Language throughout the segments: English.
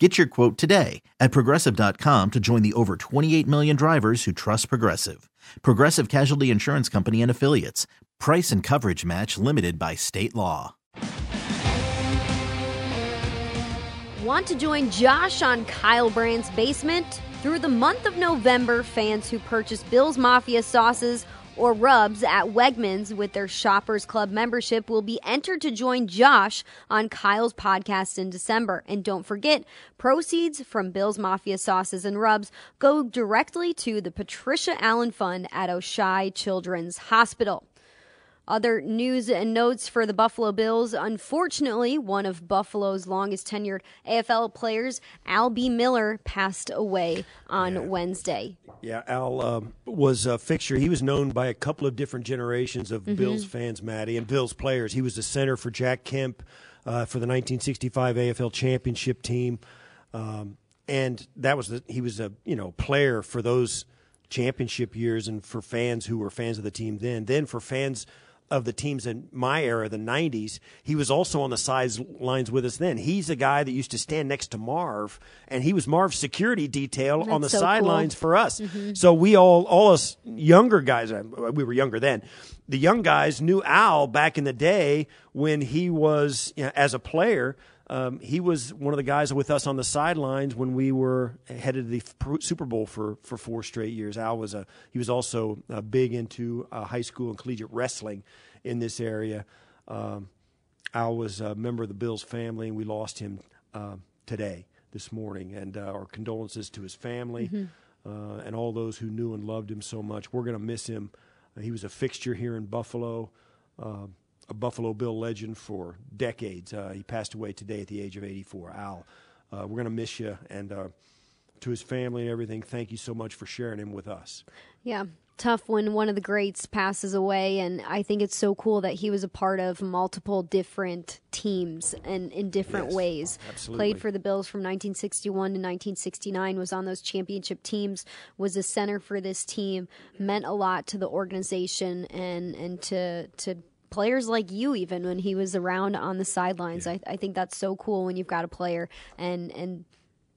Get your quote today at progressive.com to join the over 28 million drivers who trust Progressive. Progressive Casualty Insurance Company and Affiliates. Price and coverage match limited by state law. Want to join Josh on Kyle Brandt's basement? Through the month of November, fans who purchase Bills Mafia sauces or rubs at Wegmans with their Shoppers Club membership will be entered to join Josh on Kyle's podcast in December. And don't forget, proceeds from Bills Mafia sauces and rubs go directly to the Patricia Allen Fund at Oishei Children's Hospital. Other news and notes for the Buffalo Bills. Unfortunately, one of Buffalo's longest tenured AFL players, Al Bemiller, passed away on Yeah. Wednesday. Yeah, Al um, was a fixture. He was known by a couple of different generations of Mm-hmm. Bills fans, Maddie, and Bills players. He was the center for Jack Kemp uh, for the 1965 AFL championship team, um, and that was the, he was a you know player for those championship years, and for fans who were fans of the team then. Then for fans of the teams in my era, the 90s, he was also on the sidelines with us then. He's a guy that used to stand next to Marv, and he was Marv's security detail on the That's so cool. sidelines for us. So we all, all us younger guys, uh, we were younger then. The young guys knew Al back in the day when he was, you know, as a player, um, he was one of the guys with us on the sidelines when we were headed to the F- Super Bowl for, for four straight years. Al was a he was also uh, big into uh, high school and collegiate wrestling in this area. Um, Al was a member of the Bills family, and we lost him uh, today, this morning. And uh, our condolences to his family uh, and all those who knew and loved him so much. We're going to miss him. He was a fixture here in Buffalo, uh, a Buffalo Bill legend for decades. Uh, he passed away today at the age of 84. Al, uh, we're going to miss you. And uh, to his family and everything, thank you so much for sharing him with us. Yeah. Tough when one of the greats passes away, and I think it's so cool that he was a part of multiple different teams and in different Yes, ways. absolutely. Played for the Bills from 1961 to 1969, was on those championship teams, was a center for this team, meant a lot to the organization and, and to, to players like you even when he was around on the sidelines. I, I think that's so cool when you've got a player and, and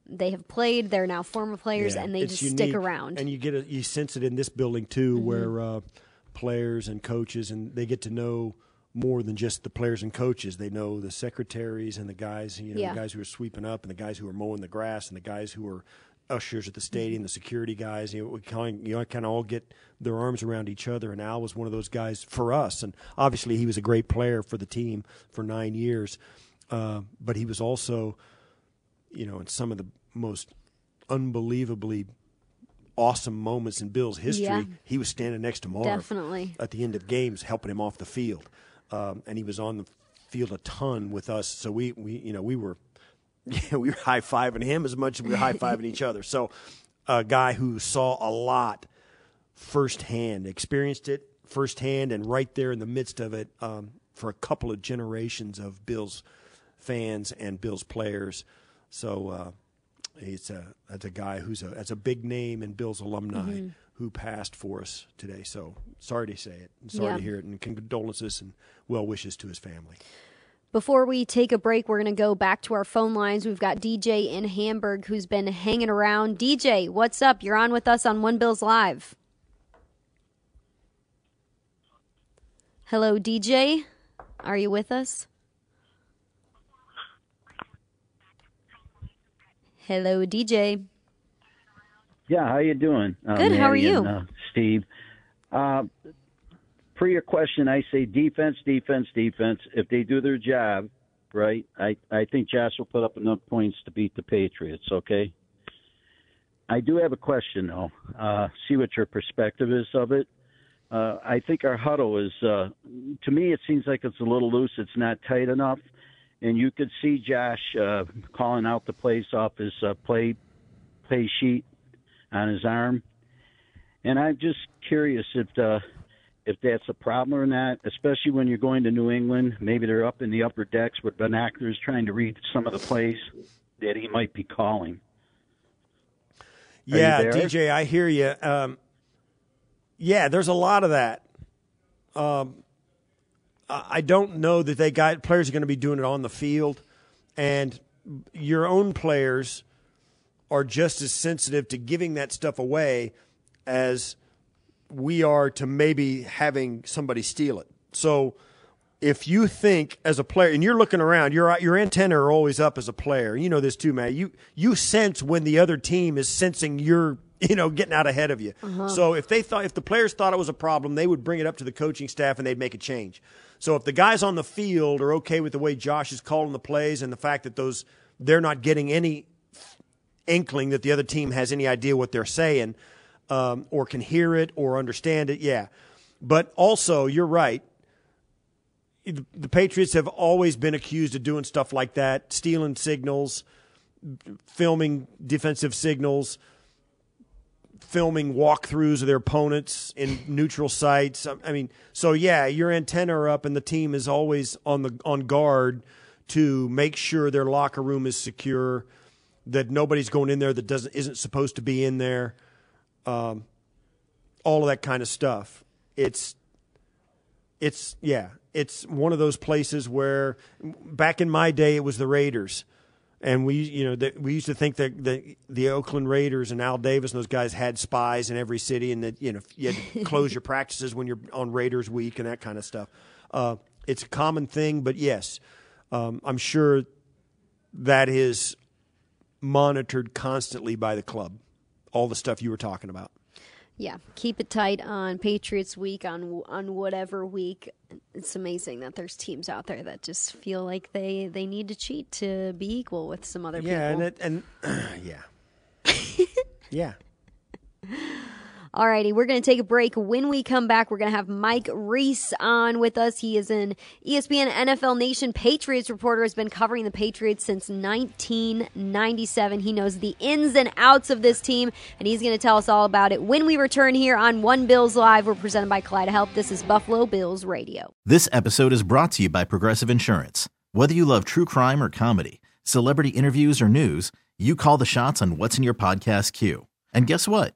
they have played, they're now former players, Yeah, and they just stick around. And you get a, you sense it in this building too, Mm-hmm. where uh, players and coaches and they get to know more than just the players and coaches. They know the secretaries and the guys, you know, Yeah. the guys who are sweeping up and the guys who are mowing the grass and the guys who are ushers at the stadium, the security guys. You know, we kind you know, kind of all get their arms around each other. And Al was one of those guys for us. And obviously, he was a great player for the team for nine years. Uh, but he was also, you know, in some of the most unbelievably awesome moments in Bill's history, Yeah. he was standing next to Marv Definitely. at the end of games, helping him off the field, um, and he was on the field a ton with us. So we, we you know, we were we were high fiving him as much as we were high fiving each other. So a guy who saw a lot firsthand, experienced it firsthand, and right there in the midst of it um, for a couple of generations of Bills fans and Bills players. So uh, it's a that's a guy who's a that's a big name in Bills alumni who passed for us today. So sorry to say it, sorry Yeah. to hear it, and condolences and well wishes to his family. Before we take a break, we're going to go back to our phone lines. We've got DJ in Hamburg who's been hanging around. DJ, what's up? You're on with us on One Bills Live. Hello, DJ. Are you with us? Hello, DJ. Yeah, how you doing? Uh, Good, how are you? and, uh, Steve. Uh, for your question, I say defense, defense, defense. If they do their job, right, I, I think Josh will put up enough points to beat the Patriots, okay? I do have a question, though. Uh, see what your perspective is of it. Uh, I think our huddle is, uh, to me, it seems like it's a little loose. It's not tight enough. And you could see Josh uh, calling out the plays off his uh, play play sheet on his arm. And I'm just curious if the if that's a problem or not, especially when you're going to New England. Maybe they're up in the upper decks with binoculars trying to read some of the plays that he might be calling. yeah, DJ, I hear you. Um, yeah, there's a lot of that. Um, I don't know that they got players are going to be doing it on the field, and your own players are just as sensitive to giving that stuff away as we are to maybe having somebody steal it. So if you think as a player and you're looking around, your your antenna are always up as a player. You know this too, Matt. You you sense when the other team is sensing you're you know getting out ahead of you. Uh-huh. So if they thought if the players thought it was a problem, they would bring it up to the coaching staff and they'd make a change. So if the guys on the field are okay with the way Josh is calling the plays and the fact that those they're not getting any inkling that the other team has any idea what they're saying um, or can hear it or understand it, yeah. But also, you're right. The Patriots have always been accused of doing stuff like that, stealing signals, filming defensive signals, filming walkthroughs of their opponents in neutral sites. I mean, so yeah, your antenna are up, and the team is always on the on guard to make sure their locker room is secure, that nobody's going in there that doesn't isn't supposed to be in there um, all of that kind of stuff. It's it's yeah, it's one of those places where back in my day it was the Raiders. And we, you know, the, we used to think that the, the Oakland Raiders and Al Davis and those guys had spies in every city, and that you know you had to close your practices when you're on Raiders Week and that kind of stuff. Uh, it's a common thing, but yes, um, I'm sure that is monitored constantly by the club all the stuff you were talking about. Yeah, keep it tight on Patriots week on on whatever week. It's amazing that there's teams out there that just feel like they they need to cheat to be equal with some other yeah, people. Yeah, and it, and yeah, yeah. Alrighty, we're going to take a break. When we come back, we're going to have Mike Reiss on with us. He is an ESPN NFL Nation Patriots reporter, has been covering the Patriots since 1997. He knows the ins and outs of this team, and he's going to tell us all about it when we return here on One Bills Live. We're presented by Kaleida Health. This is Buffalo Bills Radio. This episode is brought to you by Progressive Insurance. Whether you love true crime or comedy, celebrity interviews or news, you call the shots on what's in your podcast queue. And guess what?